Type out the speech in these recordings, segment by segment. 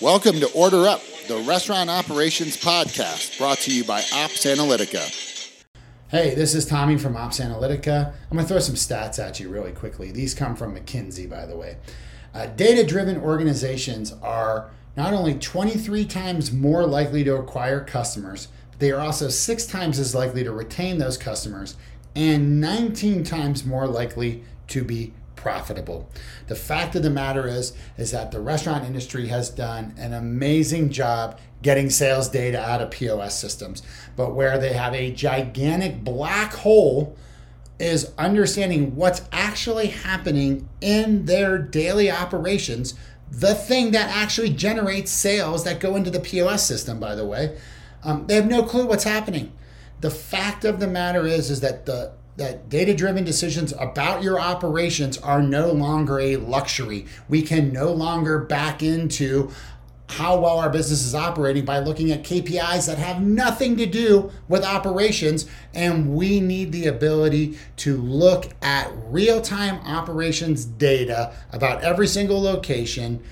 Welcome to Order Up, the restaurant operations podcast brought to you by Ops Analytica. Hey, this is Tommy from Ops Analytica. I'm going to throw some stats at you really quickly. These come from McKinsey, by the way. Uh, Data driven organizations are not only 23 times more likely to acquire customers, but they are also six times as likely to retain those customers and 19 times more likely to be profitable. The fact of the matter is is that the restaurant industry has done an amazing job getting sales data out of POS systems, but where they have a gigantic black hole is understanding what's actually happening in their daily operations, the thing that actually generates sales that go into the POS system, by the way. Um, they have no clue what's happening. The fact of the matter is, is that the that data driven decisions about your operations are no longer a luxury. We can no longer back into how well our business is operating by looking at KPIs that have nothing to do with operations. And we need the ability to look at real time operations data about every single location.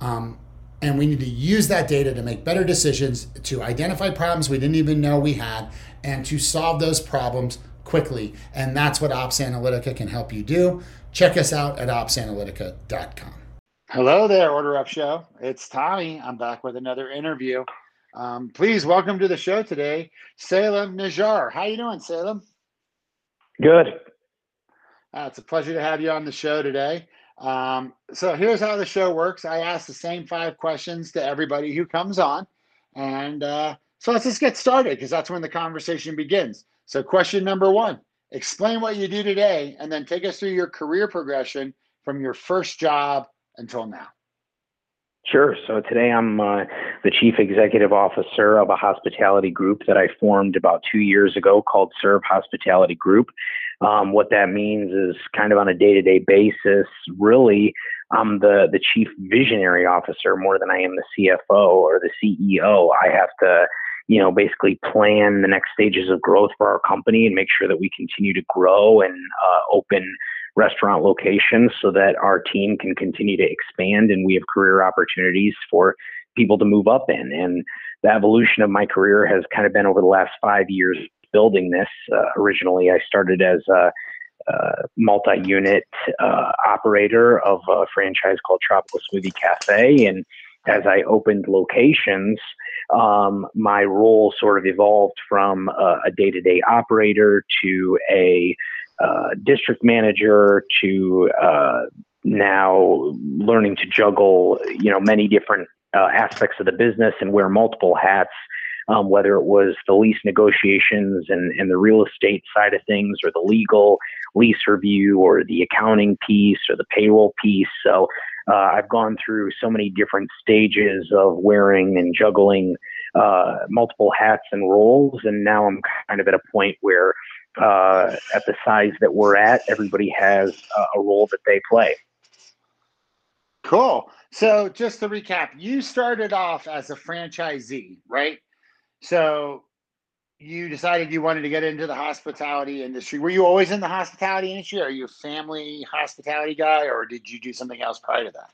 Um, and we need to use that data to make better decisions, to identify problems we didn't even know we had, and to solve those problems quickly. And that's what Ops Analytica can help you do. Check us out at opsanalytica.com. Hello there, Order Up Show. It's Tommy. I'm back with another interview. Um, please welcome to the show today, Salem Najjar. How you doing, Salem? Good. Uh, it's a pleasure to have you on the show today. Um, so here's how the show works. I ask the same five questions to everybody who comes on, and uh, so let's just get started because that's when the conversation begins. So, question number one explain what you do today and then take us through your career progression from your first job until now. Sure. So today I'm uh, the chief executive officer of a hospitality group that I formed about two years ago called Serve Hospitality Group. Um, what that means is kind of on a day to day basis, really, I'm the, the chief visionary officer more than I am the CFO or the CEO. I have to you know, basically plan the next stages of growth for our company and make sure that we continue to grow and uh, open restaurant locations so that our team can continue to expand and we have career opportunities for people to move up in. And the evolution of my career has kind of been over the last five years building this. Uh, originally, I started as a uh, multi-unit uh, operator of a franchise called Tropical Smoothie Cafe, and as I opened locations, um, my role sort of evolved from a, a day-to-day operator to a uh, district manager to uh, now learning to juggle, you know, many different uh, aspects of the business and wear multiple hats. Um, whether it was the lease negotiations and, and the real estate side of things, or the legal lease review, or the accounting piece, or the payroll piece. So uh, I've gone through so many different stages of wearing and juggling uh, multiple hats and roles, and now I'm kind of at a point where, uh, at the size that we're at, everybody has a role that they play. Cool. So, just to recap, you started off as a franchisee, right? So, you decided you wanted to get into the hospitality industry. Were you always in the hospitality industry? Are you a family hospitality guy, or did you do something else prior to that?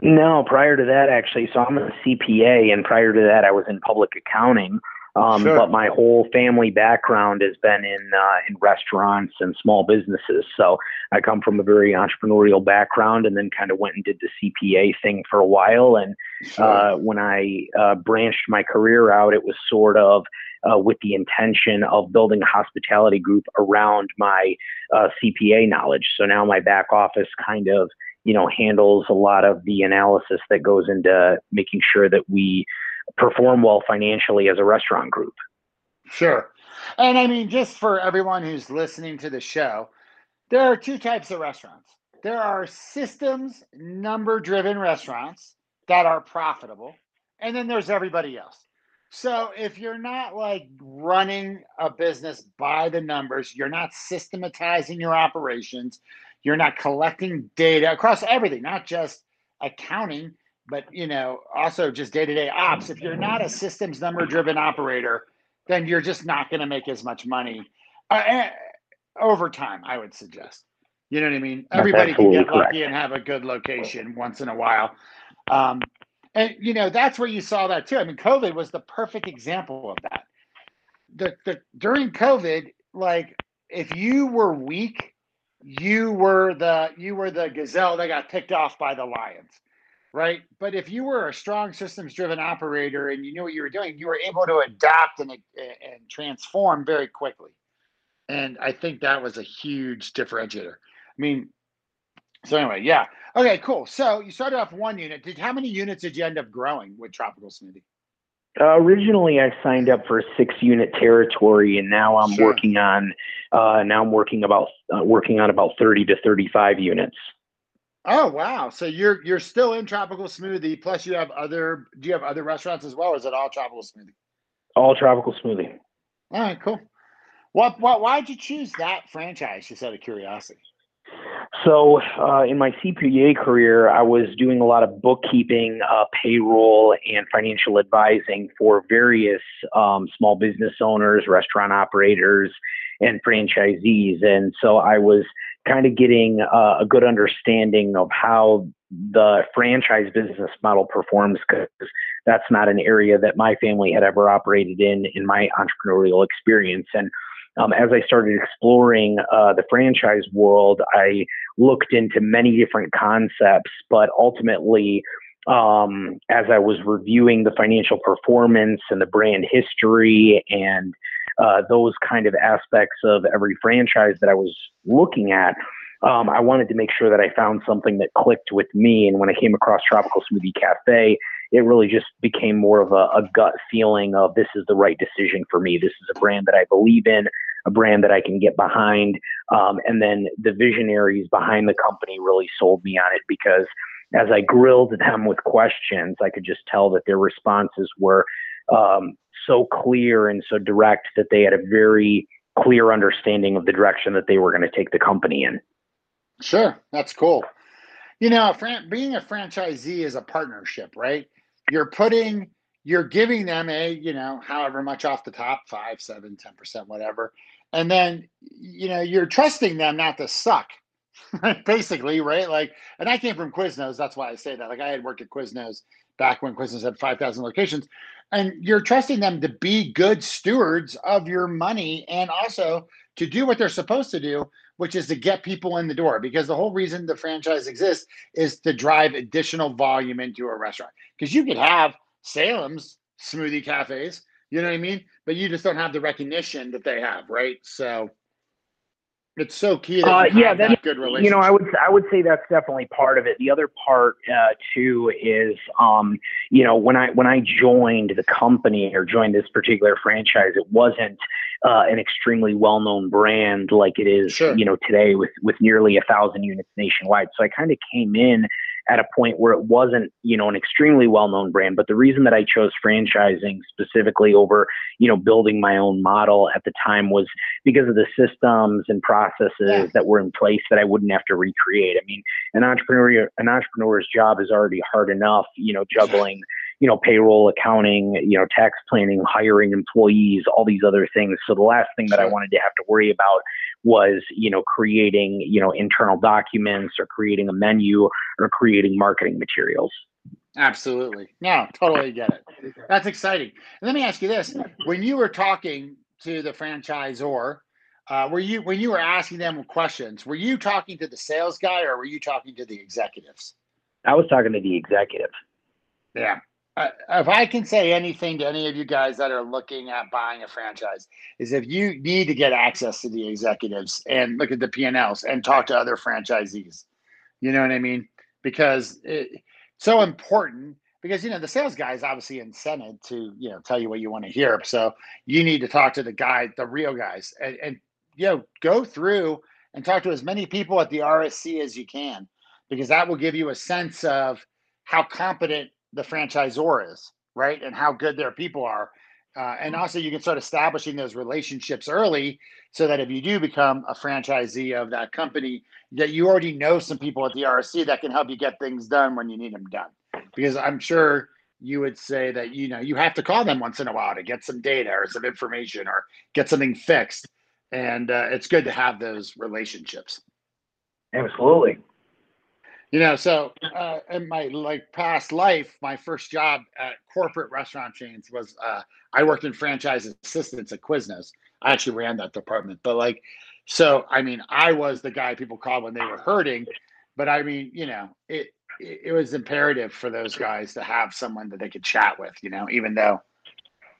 No, prior to that, actually. So I'm a CPA, and prior to that, I was in public accounting. Um, sure. But my whole family background has been in uh, in restaurants and small businesses. So I come from a very entrepreneurial background, and then kind of went and did the CPA thing for a while. And sure. uh, when I uh, branched my career out, it was sort of uh, with the intention of building a hospitality group around my uh, CPA knowledge. So now my back office kind of, you know, handles a lot of the analysis that goes into making sure that we perform well financially as a restaurant group. Sure. And I mean, just for everyone who's listening to the show, there are two types of restaurants. There are systems number driven restaurants that are profitable, and then there's everybody else. So if you're not like running a business by the numbers, you're not systematizing your operations, you're not collecting data across everything, not just accounting, but you know, also just day-to-day ops. If you're not a systems number driven operator, then you're just not going to make as much money uh, eh, over time, I would suggest. You know what I mean? Everybody can get lucky and have a good location once in a while. Um, And you know, that's where you saw that too. I mean, COVID was the perfect example of that. The, the during COVID, like if you were weak, you were the you were the gazelle that got picked off by the lions right? But if you were a strong systems driven operator and you knew what you were doing, you were able to adapt and, and transform very quickly. And I think that was a huge differentiator. I mean, so anyway, yeah. Okay, cool. So you started off one unit. Did how many units did you end up growing with Tropical Smoothie? Uh, originally, I signed up for a six-unit territory, and now I'm sure. working on uh, now I'm working about uh, working on about thirty to thirty-five units. Oh wow! So you're you're still in Tropical Smoothie. Plus, you have other. Do you have other restaurants as well, or is it all Tropical Smoothie? All Tropical Smoothie. All right, cool. What what? Why did you choose that franchise? Just out of curiosity. So, uh, in my CPA career, I was doing a lot of bookkeeping, uh, payroll, and financial advising for various um, small business owners, restaurant operators, and franchisees. And so I was kind of getting uh, a good understanding of how the franchise business model performs because that's not an area that my family had ever operated in in my entrepreneurial experience. And um, as I started exploring uh, the franchise world, I looked into many different concepts, but ultimately, um, as I was reviewing the financial performance and the brand history and uh, those kind of aspects of every franchise that I was looking at, um, I wanted to make sure that I found something that clicked with me. And when I came across Tropical Smoothie Cafe, it really just became more of a, a gut feeling of this is the right decision for me. This is a brand that I believe in, a brand that I can get behind. Um, and then the visionaries behind the company really sold me on it because as I grilled them with questions, I could just tell that their responses were um, so clear and so direct that they had a very clear understanding of the direction that they were going to take the company in. Sure, that's cool. You know, being a franchisee is a partnership, right? You're putting, you're giving them a, you know, however much off the top, five, seven, ten percent, whatever, and then, you know, you're trusting them not to suck, basically, right? Like, and I came from Quiznos, that's why I say that. Like, I had worked at Quiznos back when Quiznos had five thousand locations, and you're trusting them to be good stewards of your money and also to do what they're supposed to do which is to get people in the door. Because the whole reason the franchise exists is to drive additional volume into a restaurant. Because you could have salem's smoothie cafes you know what i mean? But you just don't have the recognition that they have right? So it's so key that uh, yeah, that, that good relationship. You know, I would I would say that's definitely part of it. The other part uh, too is, um, you know, when I when I joined the company or joined this particular franchise, it wasn't uh, an extremely well known brand like it is, sure. you know, today with with nearly a thousand units nationwide. So I kind of came in at a point where it wasn't, you know, an extremely well-known brand. But the reason that I chose franchising specifically over, you know, building my own model at the time was because of the systems and processes yeah. that were in place that I wouldn't have to recreate. I mean, an entrepreneur, an entrepreneur's job is already hard enough, you know, juggling you know, payroll, accounting, you know, tax planning, hiring employees, all these other things. So the last thing that I wanted to have to worry about was, you know, creating, you know, internal documents or creating a menu or creating marketing materials. Absolutely. No, totally get it. That's exciting. And let me ask you this. When you were talking to the franchisor, uh, were you when you were asking them questions, were you talking to the sales guy or were you talking to the executives? I was talking to the executive. Yeah if I can say anything to any of you guys that are looking at buying a franchise, is if you need to get access to the executives and look at the P&Ls and talk to other franchisees. You know what I mean? Because it's so important because you know the sales guy is obviously incented to you know tell you what you want to hear. So you need to talk to the guy, the real guys, and, and you know go through and talk to as many people at the RSC as you can, because that will give you a sense of how competent the franchisor is, right? And how good their people are. Uh, and also, you can start establishing those relationships early so that if you do become a franchisee of that company, that you already know some people at the RSC that can help you get things done when you need them done. Because I'm sure you would say that you know you have to call them once in a while to get some data or some information or get something fixed, and uh, it's good to have those relationships. Absolutely. You know, so uh, in my like past life, my first job at corporate restaurant chains was uh, I worked in franchise assistance at Quiznos. I actually ran that department, but like, so I mean, I was the guy people called when they were hurting. But I mean, you know, it it, it was imperative for those guys to have someone that they could chat with. You know, even though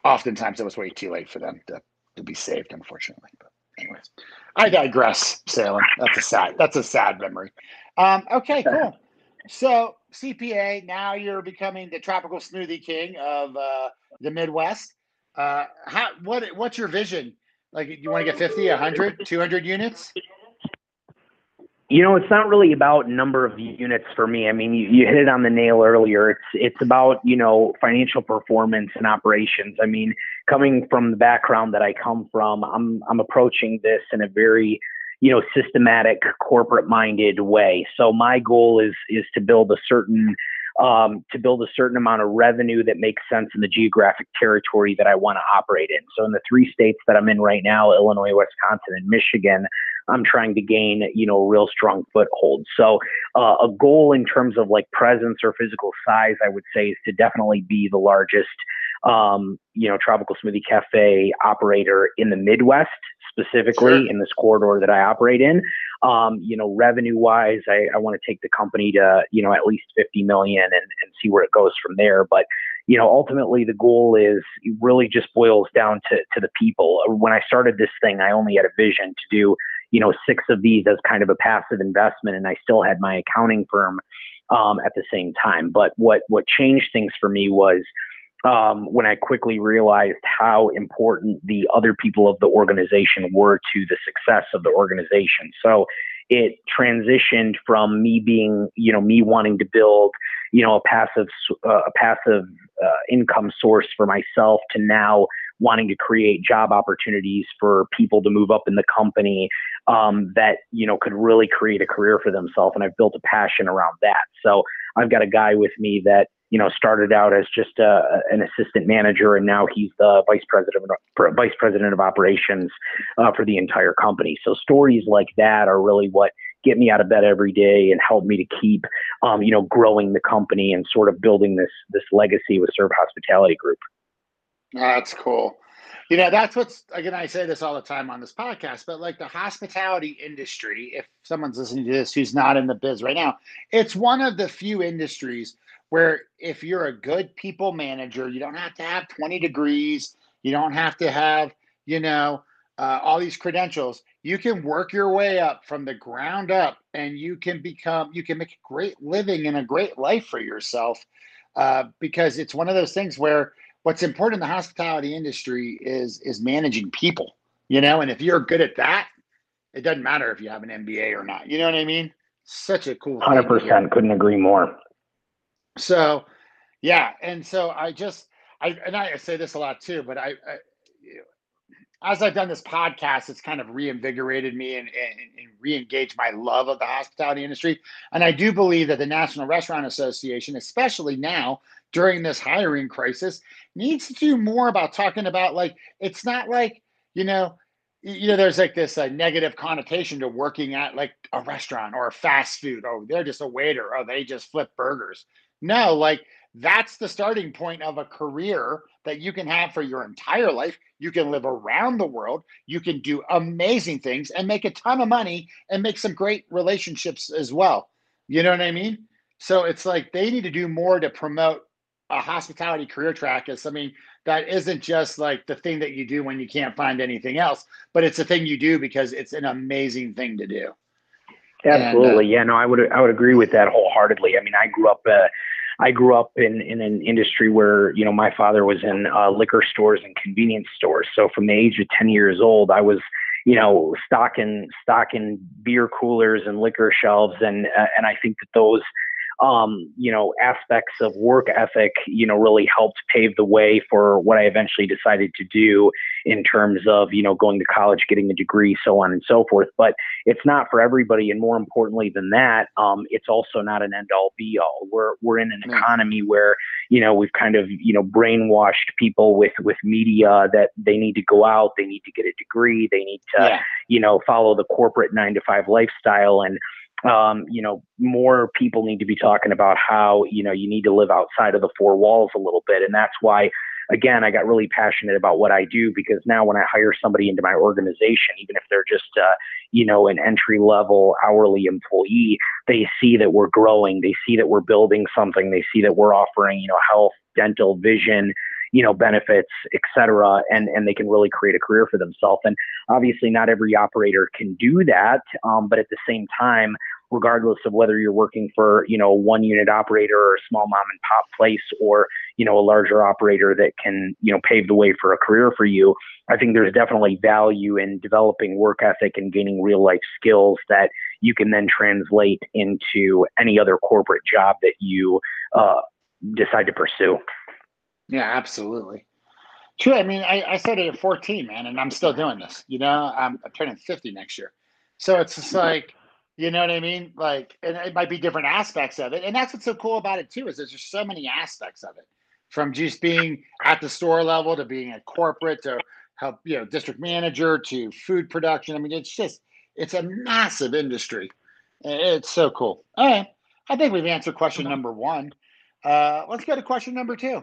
oftentimes it was way too late for them to to be saved, unfortunately. But anyways, I digress. Salem. That's a sad. That's a sad memory. Um, okay, cool. So CPA, now you're becoming the tropical smoothie king of uh, the Midwest. Uh, how what what's your vision? Like, you want to get 50, 100, 200 units? You know, it's not really about number of units for me. I mean, you, you hit it on the nail earlier. It's it's about you know financial performance and operations. I mean, coming from the background that I come from, I'm I'm approaching this in a very you know systematic corporate minded way. So my goal is is to build a certain um, to build a certain amount of revenue that makes sense in the geographic territory that I want to operate in. So in the three states that I'm in right now, Illinois, Wisconsin, and Michigan, I'm trying to gain, you know, a real strong foothold. So uh, a goal in terms of like presence or physical size, I would say, is to definitely be the largest, um, you know, tropical smoothie cafe operator in the Midwest specifically sure. in this corridor that I operate in. Um, you know, revenue wise, I, I want to take the company to, you know, at least 50 million and, and see where it goes from there. But, you know, ultimately the goal is really just boils down to, to the people. When I started this thing, I only had a vision to do, you know, six of these as kind of a passive investment. And I still had my accounting firm um, at the same time. But what, what changed things for me was, um, when I quickly realized how important the other people of the organization were to the success of the organization. So it transitioned from me being, you know, me wanting to build, you know, a passive, uh, a passive uh, income source for myself to now wanting to create job opportunities for people to move up in the company um, that you know could really create a career for themselves and i've built a passion around that so i've got a guy with me that you know, started out as just a, uh, an assistant manager, and now he's the vice president of, vice president of operations uh, for the entire company. So stories like that are really what get me out of bed every day and help me to keep, um, you know, growing the company and sort of building this this legacy with Serve Hospitality Group. That's cool. You know, that's what's again. I say this all the time on this podcast, but like the hospitality industry, if someone's listening to this who's not in the biz right now, it's one of the few industries where if you're a good people manager, you don't have to have 20 degrees, you don't have to have, you know, uh, all these credentials. You can work your way up from the ground up and you can become, you can make a great living and a great life for yourself uh, because it's one of those things where what's important in the hospitality industry is is managing people, you know, and if you're good at that, it doesn't matter if you have an MBA or not. You know what I mean? Such a cool. Hundred percent. Couldn't agree more. So, yeah, and so I just I and I say this a lot too, but I, I as I've done this podcast, it's kind of reinvigorated me and, and, and re-engaged my love of the hospitality industry. And I do believe that the National Restaurant Association, especially now during this hiring crisis, needs to do more about talking about like it's not like you know you know there's like this uh, negative connotation to working at like a restaurant or fast food oh they're just a waiter oh they just flip burgers no, like that's the starting point of a career that you can have for your entire life. You can live around the world. You can do amazing things and make a ton of money and make some great relationships as well. You know what I mean? So it's like they need to do more to promote a hospitality career track as something that isn't just like the thing that you do when you can't find anything else, but it's a thing you do because it's an amazing thing to do. Absolutely, and, uh, yeah. No, I would I would agree with that wholeheartedly. I mean, I grew up. Uh, I grew up in, in an industry where, you know, my father was in uh, liquor stores and convenience stores. So from the age of 10 years old, I was, you know, stocking, stocking beer coolers and liquor shelves. And, uh, and I think that those, um, you know, aspects of work ethic, you know, really helped pave the way for what I eventually decided to do in terms of, you know, going to college, getting a degree, so on and so forth. But it's not for everybody. And more importantly than that, um, it's also not an end all be all. We're, we're in an economy where, you know, we've kind of, you know, brainwashed people with, with media that they need to go out, they need to get a degree, they need to, yeah. you know, follow the corporate nine to five lifestyle. And, um, you know, more people need to be talking about how, you know, you need to live outside of the four walls a little bit. And that's why, again, I got really passionate about what I do because now when I hire somebody into my organization, even if they're just, uh, you know, an entry level hourly employee, they see that we're growing. They see that we're building something. They see that we're offering, you know, health, dental, vision, you know, benefits, et cetera, and, and they can really create a career for themselves. And obviously not every operator can do that. Um, but at the same time, regardless of whether you're working for, you know, a one unit operator or a small mom and pop place or, you know, a larger operator that can, you know, pave the way for a career for you. I think there's definitely value in developing work ethic and gaining real life skills that you can then translate into any other corporate job that you uh, decide to pursue. Yeah, absolutely. True. I mean, I, I started at 14, man, and I'm still doing this. You know, I'm, I'm turning 50 next year. So it's just like, you know what I mean? Like, and it might be different aspects of it. And that's what's so cool about it too, is there's just so many aspects of it. From just being at the store level to being a corporate to help, you know, district manager to food production. I mean, it's just it's a massive industry. It's so cool. All right. I think we've answered question number one. Uh, let's go to question number two.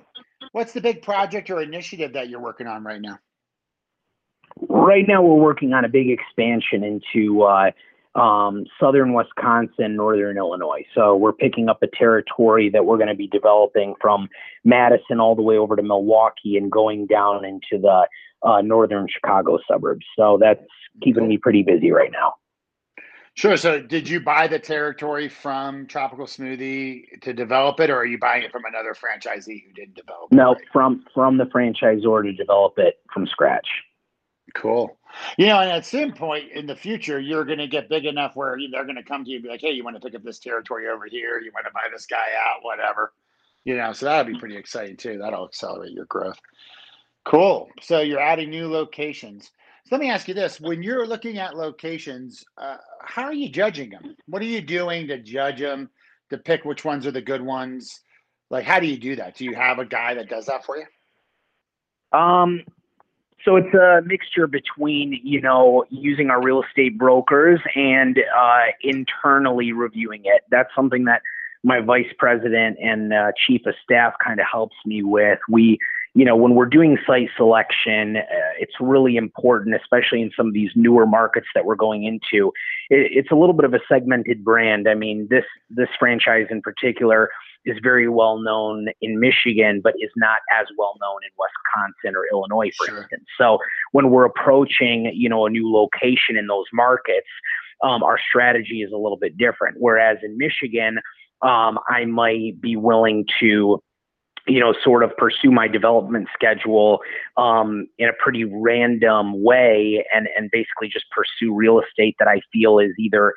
What's the big project or initiative that you're working on right now? Right now, we're working on a big expansion into uh, um, southern Wisconsin, northern Illinois. So we're picking up a territory that we're going to be developing from Madison all the way over to Milwaukee and going down into the uh, northern Chicago suburbs. So that's keeping me pretty busy right now. Sure. So, did you buy the territory from Tropical Smoothie to develop it, or are you buying it from another franchisee who didn't develop it? No, right? from from the franchisor to develop it from scratch. Cool. You know, and at some point in the future, you're going to get big enough where they're going to come to you and be like, "Hey, you want to pick up this territory over here? You want to buy this guy out? Whatever." You know, so that'll be pretty exciting too. That'll accelerate your growth. Cool. So you're adding new locations. So let me ask you this: When you're looking at locations, uh, how are you judging them? What are you doing to judge them, to pick which ones are the good ones? Like, how do you do that? Do you have a guy that does that for you? Um, so it's a mixture between you know using our real estate brokers and uh, internally reviewing it. That's something that my vice president and uh, chief of staff kind of helps me with. We you know, when we're doing site selection, uh, it's really important, especially in some of these newer markets that we're going into. It, it's a little bit of a segmented brand. I mean, this this franchise in particular is very well known in Michigan, but is not as well known in Wisconsin or Illinois, for sure. instance. So when we're approaching, you know, a new location in those markets, um, our strategy is a little bit different. Whereas in Michigan, um, I might be willing to you know, sort of pursue my development schedule um, in a pretty random way and, and basically just pursue real estate that I feel is either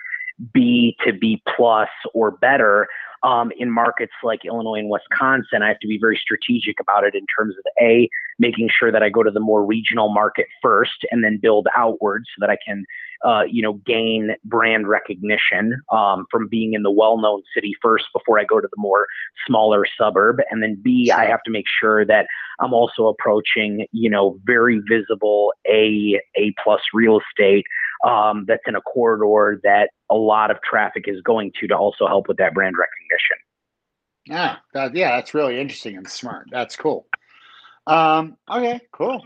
B to B plus or better. Um, in markets like Illinois and Wisconsin, I have to be very strategic about it in terms of A, making sure that I go to the more regional market first and then build outwards so that I can uh, you know, gain brand recognition um, from being in the well-known city first before I go to the more smaller suburb, and then B, I have to make sure that I'm also approaching, you know, very visible A A plus real estate um, that's in a corridor that a lot of traffic is going to to also help with that brand recognition. Yeah, that, yeah, that's really interesting and smart. That's cool. Um, okay, cool.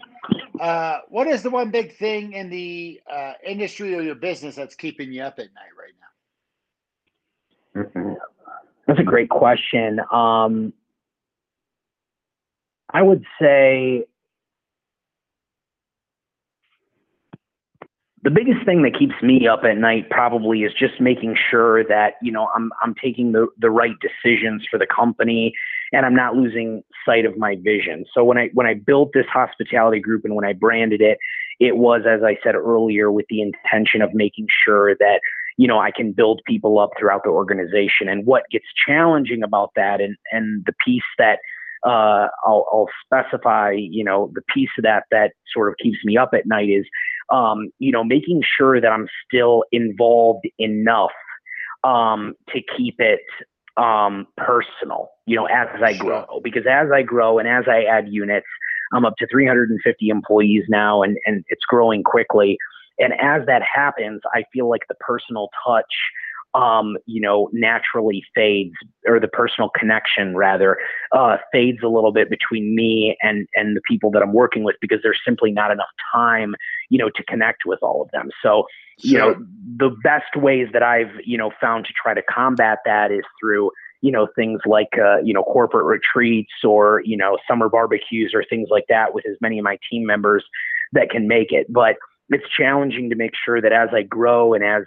Uh, what is the one big thing in the uh, industry or your business that's keeping you up at night right now? Mm-hmm. That's a great question. Um, I would say the biggest thing that keeps me up at night probably is just making sure that you know I'm I'm taking the the right decisions for the company and I'm not losing sight of my vision. So when I when I built this hospitality group and when I branded it, it was as I said earlier with the intention of making sure that you know I can build people up throughout the organization. And what gets challenging about that and and the piece that uh, I'll, I'll specify, you know, the piece of that that sort of keeps me up at night is, um, you know, making sure that I'm still involved enough um, to keep it um, personal, you know, as I grow. Because as I grow and as I add units, I'm up to 350 employees now, and and it's growing quickly. And as that happens, I feel like the personal touch um, you know, naturally fades, or the personal connection rather uh, fades a little bit between me and and the people that I'm working with because there's simply not enough time, you know, to connect with all of them. So, you know, the best ways that I've you know found to try to combat that is through you know things like uh, you know corporate retreats or you know summer barbecues or things like that with as many of my team members that can make it. But it's challenging to make sure that as I grow and as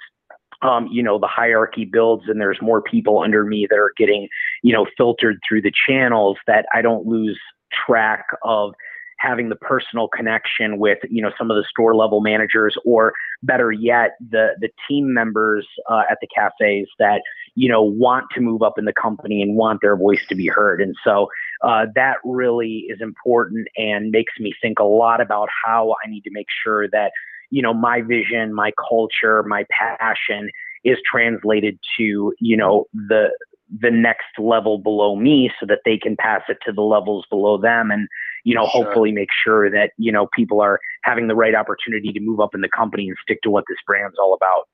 um, you know, the hierarchy builds and there's more people under me that are getting, you know, filtered through the channels that I don't lose track of having the personal connection with, you know, some of the store level managers or better yet, the, the team members uh, at the cafes that, you know, want to move up in the company and want their voice to be heard. And so uh, that really is important and makes me think a lot about how I need to make sure that you know, my vision, my culture, my passion is translated to, you know, the the next level below me so that they can pass it to the levels below them and you know sure. hopefully make sure that you know people are having the right opportunity to move up in the company and stick to what this brand's all about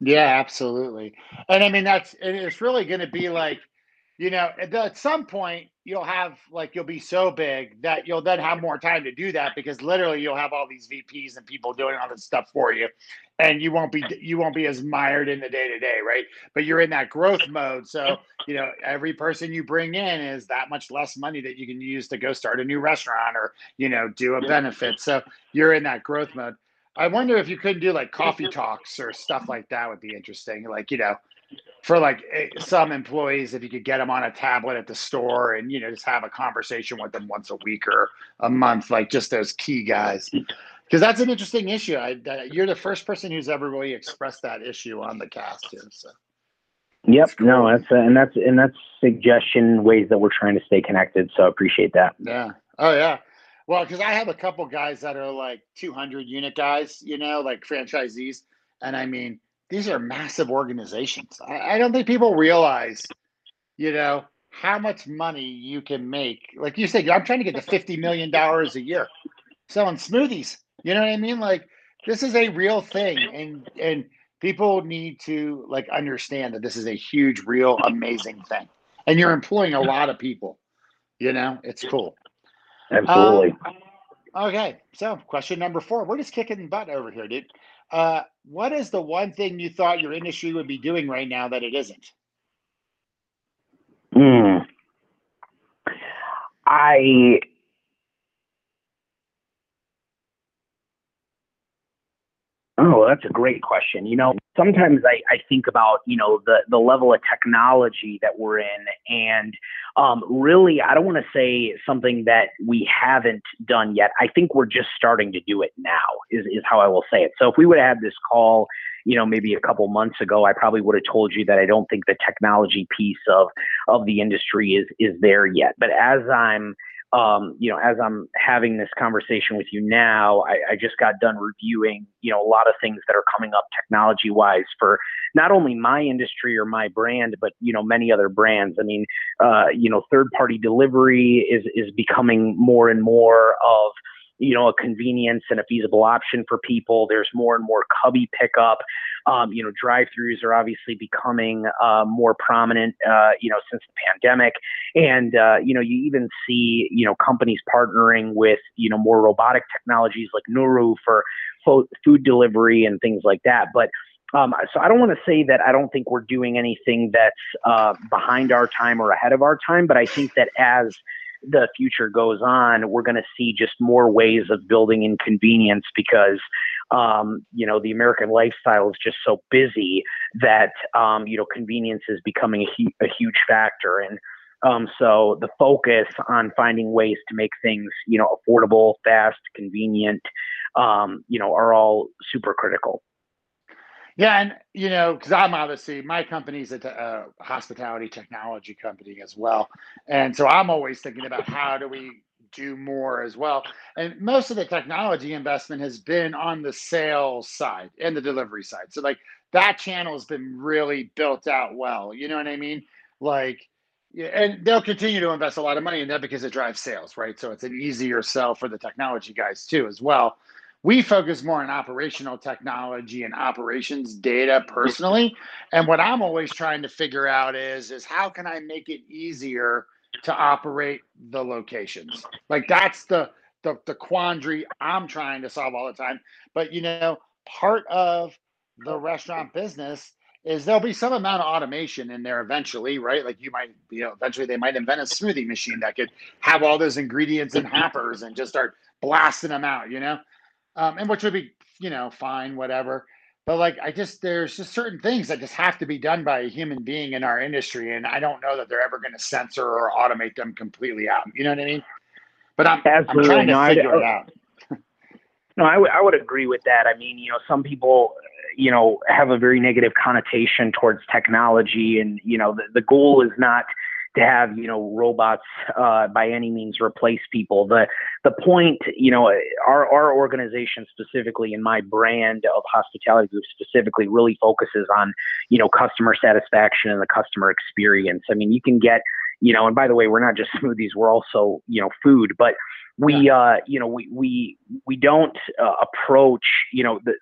yeah absolutely and i mean that's it's really going to be like you know at some point you'll have like you'll be so big that you'll then have more time to do that because literally you'll have all these VPs and people doing all this stuff for you and you won't be you won't be as mired in the day to day right? But you're in that growth mode so you know every person you bring in is that much less money that you can use to go start a new restaurant or you know do a benefit so you're in that growth mode. I wonder if you couldn't do like coffee talks or stuff like that would be interesting like you know for like eh, some employees if you could get them on a tablet at the store and you know just have a conversation with them once a week or a month like just those key guys. Because that's an interesting issue. I, you're the first person who's ever really expressed that issue on the cast here so. Yep. Cool. no that's uh, and that's and that's suggestion ways that we're trying to stay connected so I appreciate that. Yeah. Oh yeah. Well because i have a couple guys that are like 200 unit guys you know like franchisees. And i mean these are massive organizations. I, I don't think people realize, you know, how much money you can make. Like you said, I'm trying to get to fifty million dollars a year selling smoothies. You know what I mean? Like this is a real thing, and and people need to like understand that this is a huge, real, amazing thing, and you're employing a lot of people. You know, it's cool. Absolutely. Um, okay, so question number four. We're just kicking butt over here, dude. Uh, what is the one thing you thought your industry would be doing right now that it isn't? Hmm. I Oh, that's a great question. You know, sometimes I, I think about, you know, the, the level of technology that we're in. And um, really, I don't want to say something that we haven't done yet. I think we're just starting to do it now, is, is how I will say it. So if we would have had this call, you know, maybe a couple months ago, I probably would have told you that I don't think the technology piece of, of the industry is, is there yet. But as I'm, um, you know, as I'm having this conversation with you now, I, I, just got done reviewing, you know, a lot of things that are coming up technology wise for not only my industry or my brand, but you know, many other brands. I mean, uh, you know, third party delivery is is becoming more and more of you know, a convenience and a feasible option for people. There's more and more cubby pickup. Um, you know, drive-throughs are obviously becoming uh, more prominent, uh, you know, since the pandemic. And uh, you know, you even see you know companies partnering with you know more robotic technologies like Nuro for fo- food delivery and things like that. But um, so I don't want to say that I don't think we're doing anything that's uh, behind our time or ahead of our time, but I think that as the future goes on, we're going to see just more ways of building inconvenience because, um, you know, the American lifestyle is just so busy that, um, you know, convenience is becoming a, hu- a huge factor. And um, so the focus on finding ways to make things, you know, affordable, fast, convenient, um, you know, are all super critical. Yeah, and you know, because I'm obviously my company's a, a hospitality technology company as well, and so I'm always thinking about how do we do more as well. And most of the technology investment has been on the sales side and the delivery side. So like that channel has been really built out well. You know what I mean? Like, yeah, and they'll continue to invest a lot of money in that because it drives sales, right? So it's an easier sell for the technology guys too, as well. We focus more on operational technology and operations data personally. And what I'm always trying to figure out is is how can I make it easier to operate the locations? Like that's the the, the quandary I'm trying to solve all the time. But you know, part of the restaurant business is there'll be some amount of automation in there eventually, right? Like you might, you know, eventually they might invent a smoothie machine that could have all those ingredients in hampers and just start blasting them out, you know? Um, and which would be you know fine, whatever. But like I just there's just certain things that just have to be done by a human being in our industry, and I don't know that they're ever going to censor or automate them completely out. You know what I mean? But I'm, I'm trying to no, figure I, it out. no, I, w- I would agree with that. I mean, you know, some people, you know, have a very negative connotation towards technology, and you know, the, the goal is not to have you know robots uh, by any means replace people. The the point, you know, our our organization specifically, and my brand of hospitality group specifically, really focuses on you know customer satisfaction and the customer experience. I mean, you can get you know, and by the way, we're not just smoothies; we're also you know food, but we uh you know we we we don't uh, approach you know the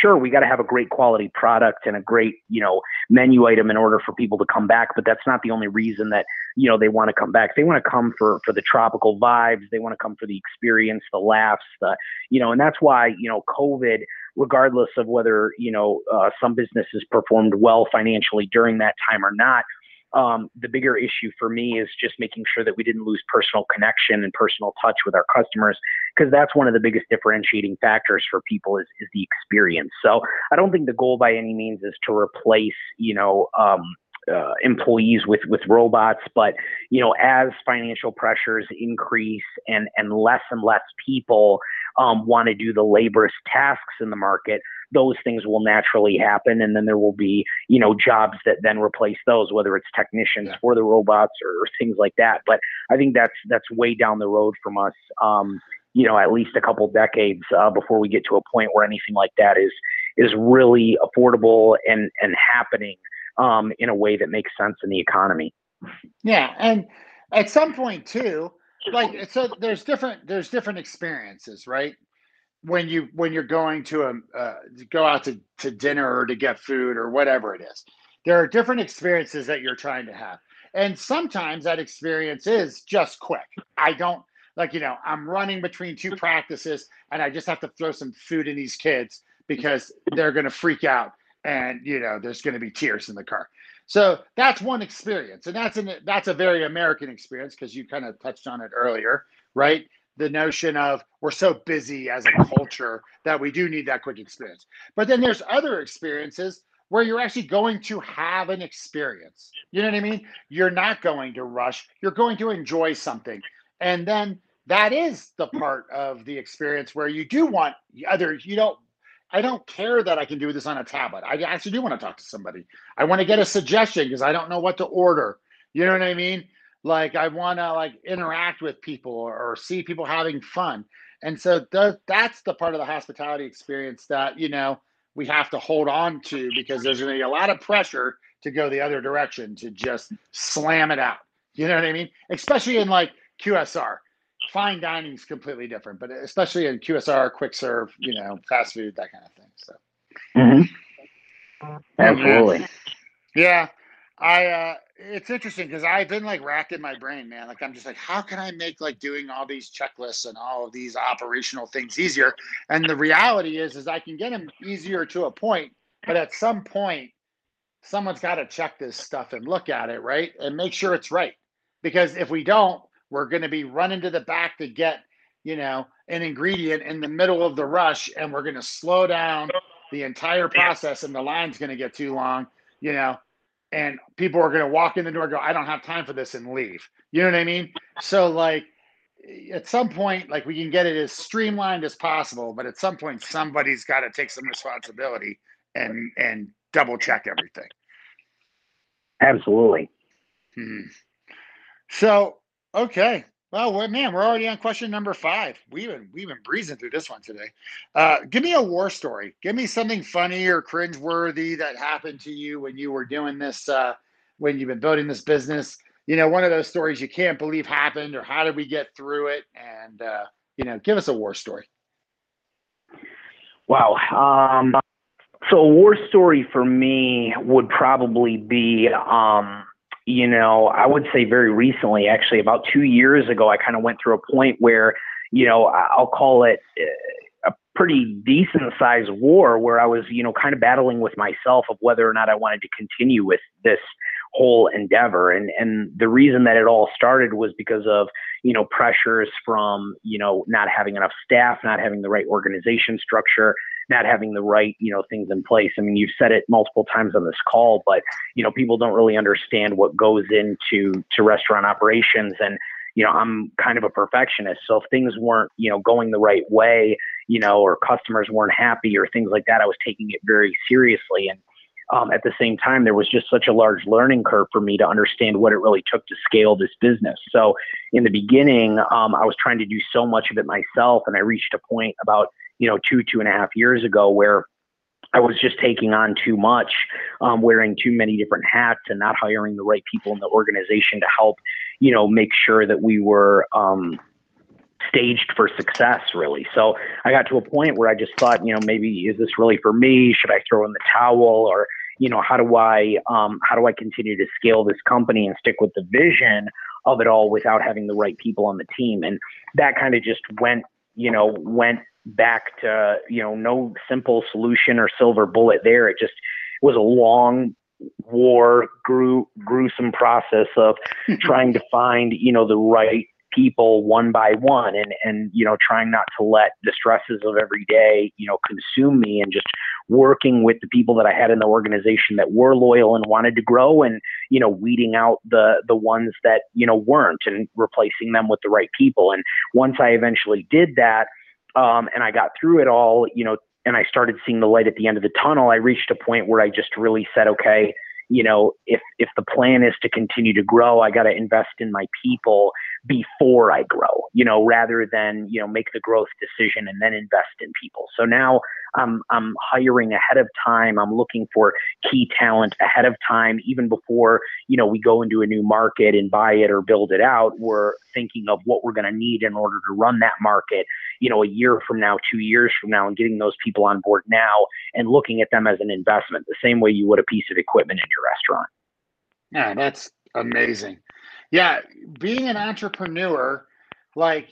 sure we got to have a great quality product and a great you know menu item in order for people to come back but that's not the only reason that you know they want to come back. They want to come for for the tropical vibes. They want to come for the experience the laughs the you know and that's why you know covid regardless of whether you know uh, some businesses performed well financially during that time or not um, the bigger issue for me is just making sure that we didn't lose personal connection and personal touch with our customers because that's one of the biggest differentiating factors for people is, is the experience. So I don't think the goal by any means is to replace, you know, um, uh, employees with with robots but you know as financial pressures increase and and less and less people um, want to do the laborious tasks in the market those things will naturally happen and then there will be you know jobs that then replace those whether it's technicians yeah. for the robots or, or, things like that. But i think that's that's way down the road from us um, you know at least a couple decades uh, before we get to a point where anything like that is is really affordable and and happening um, in a way that makes sense in the economy. Yeah and at some point too like so there's different there's different experiences right when you when you're going to a uh, go out to, to dinner or to get food or whatever it is there are different experiences that you're trying to have. And sometimes that experience is just quick. I don't like you know i'm running between two practices and i just have to throw some food in these kids because they're going to freak out and you know there's going to be tears in the car. So that's one experience and that's an that's a very american experience because you kind of touched on it earlier right the notion of we're so busy as a culture that we do need that quick experience. But then there's other experiences where you're actually going to have an experience. You know what I mean? You're not going to rush, you're going to enjoy something. And then that is the part of the experience where you do want other, you don't. I don't care that I can do this on a tablet. I actually do want to talk to somebody. I want to get a suggestion because I don't know what to order. You know what I mean? Like i want to like interact with people or, or, see people having fun. And so th- that's the part of the hospitality experience that you know we have to hold on to because there's going to be a lot of pressure to go the other direction to just slam it out. You know what i mean? Especially in like qsr fine dining is completely different but especially in qsr quick serve you know fast food that kind of thing so. Mm-hmm. absolutely. Yeah. I uh it's interesting because I've been like racking my brain, man. Like I'm just like, how can I make like doing all these checklists and all of these operational things easier? And the reality is, is I can get them easier to a point, but at some point, someone's got to check this stuff and look at it, right? And make sure it's right. Because if we don't, we're going to be running to the back to get, you know, an ingredient in the middle of the rush, and we're going to slow down the entire process, and the line's going to get too long, you know and people are going to walk in the door go i don't have time for this and leave. You know what i mean? So like at some point like we can get it as streamlined as possible but at some point somebody's got to take some responsibility and and double check everything. Absolutely. Hmm. so okay well, man, we're already on question number five. We've been we've been breezing through this one today. Uh, give me a war story. Give me something funny or cringeworthy that happened to you when you were doing this. Uh, when you've been building this business, you know, one of those stories you can't believe happened, or how did we get through it? And uh, you know, give us a war story. Wow. Um, so a war story for me would probably be, um, you know, I would say very recently, actually, about two years ago, I kind of went through a point where, you know, I'll call it uh, a pretty decent sized war where I was, you know, kind of battling with myself of whether or not I wanted to continue with this whole endeavor. And and the reason that it all started was because of you know pressures from you know not having enough staff, not having the right organization structure, not having the right you know things in place. I mean, you've said it multiple times on this call, but you know people don't really understand what goes into to restaurant operations and you know, I'm kind of a perfectionist. So if things weren't, you know, going the right way, you know, or customers weren't happy or things like that, I was taking it very seriously. And um, at the same time, there was just such a large learning curve for me to understand what it really took to scale this business. So, in the beginning, um, I was trying to do so much of it myself, and I reached a point about you know two two and a half years ago where I was just taking on too much, um, wearing too many different hats, and not hiring the right people in the organization to help, you know, make sure that we were um, staged for success really. So i got to a point where i just thought you know maybe is this really for me? Should i throw in the towel? Or you know how do i um, how do i continue to scale this company and stick with the vision of it all without having the right people on the team? And that kind of just went you know went back to you know no simple solution or silver bullet there. It just was a long war grew gruesome process of hmm. trying to find you know the right people one by one and and you know trying not to let the stresses of every day you know consume me and just working with the people that I had in the organization that were loyal and wanted to grow and you know weeding out the the ones that you know weren't and replacing them with the right people. And once I eventually did that um, and I got through it all you know and I started seeing the light at the end of the tunnel I reached a point where I just really said okay you know, if if the plan is to continue to grow, I got to invest in my people before I grow, you know, rather than, you know, make the growth decision and then invest in people. So now I'm I'm hiring ahead of time. I'm looking for key talent ahead of time, even before you know we go into a new market and buy it or build it out. We're thinking of what we're going to need in order to run that market. You know, a year from now, two years from now, and getting those people on board now and looking at them as an investment, the same way you would a piece of equipment in your restaurant. Yeah, that's amazing. Yeah, being an entrepreneur, like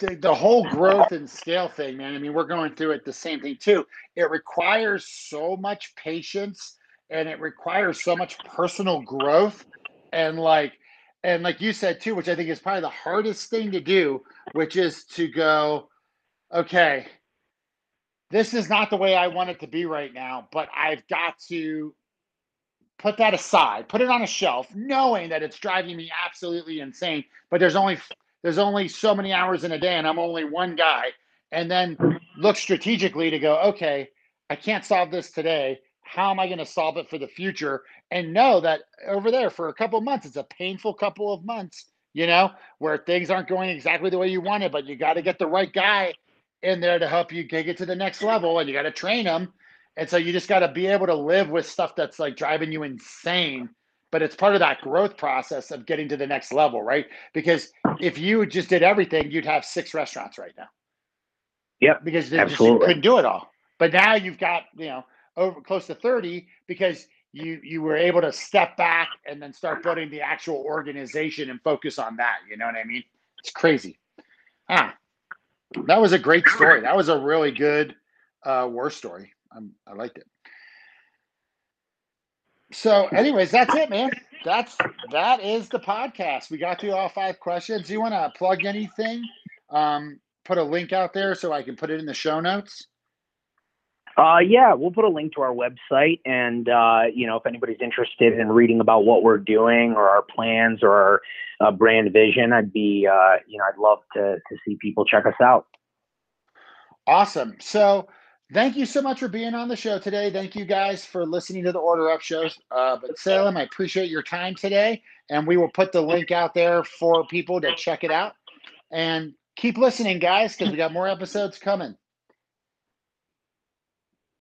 the, the whole growth and scale thing, man. I mean, we're going through it the same thing too. It requires so much patience and it requires so much personal growth and like and like you said too, which I think is probably the hardest thing to do, which is to go, okay, this is not the way I want it to be right now, but I've got to put that aside, put it on a shelf, knowing that it's driving me absolutely insane. But there's only there's only so many hours in a day and I'm only one guy. And then look strategically to go, okay, I can't solve this today. How am I going to solve it for the future? And know that over there for a couple months, it's a painful couple of months, you know, where things aren't going exactly the way you want it, but you got to get the right guy in there to help you take it to the next level and you got to train them. And so you just got to be able to live with stuff that's like driving you insane but it's part of that growth process of getting to the next level, right? Because if you just did everything, you'd have six restaurants right now. Yep. Because just, you couldn't do it all. But now you've got, you know, over close to 30 because you you were able to step back and then start building the actual organization and focus on that. You know what I mean? It's crazy. Ah, that was a great story. That was a really good uh, war story. I'm, I liked it. So, anyways, that's it, man. That's that is the podcast. We got through all five questions. Do you want to plug anything? Um, put a link out there so I can put it in the show notes. Uh, yeah, we'll put a link to our website, and uh, you know, if anybody's interested in reading about what we're doing or our plans or our uh, brand vision, I'd be, uh, you know, I'd love to to see people check us out. Awesome. So Thank you so much for being on the show today. Thank you guys for listening to the Order Up shows. Uh, but Salem, I appreciate your time today, and we will put the link out there for people to check it out. And keep listening, guys, because we got more episodes coming.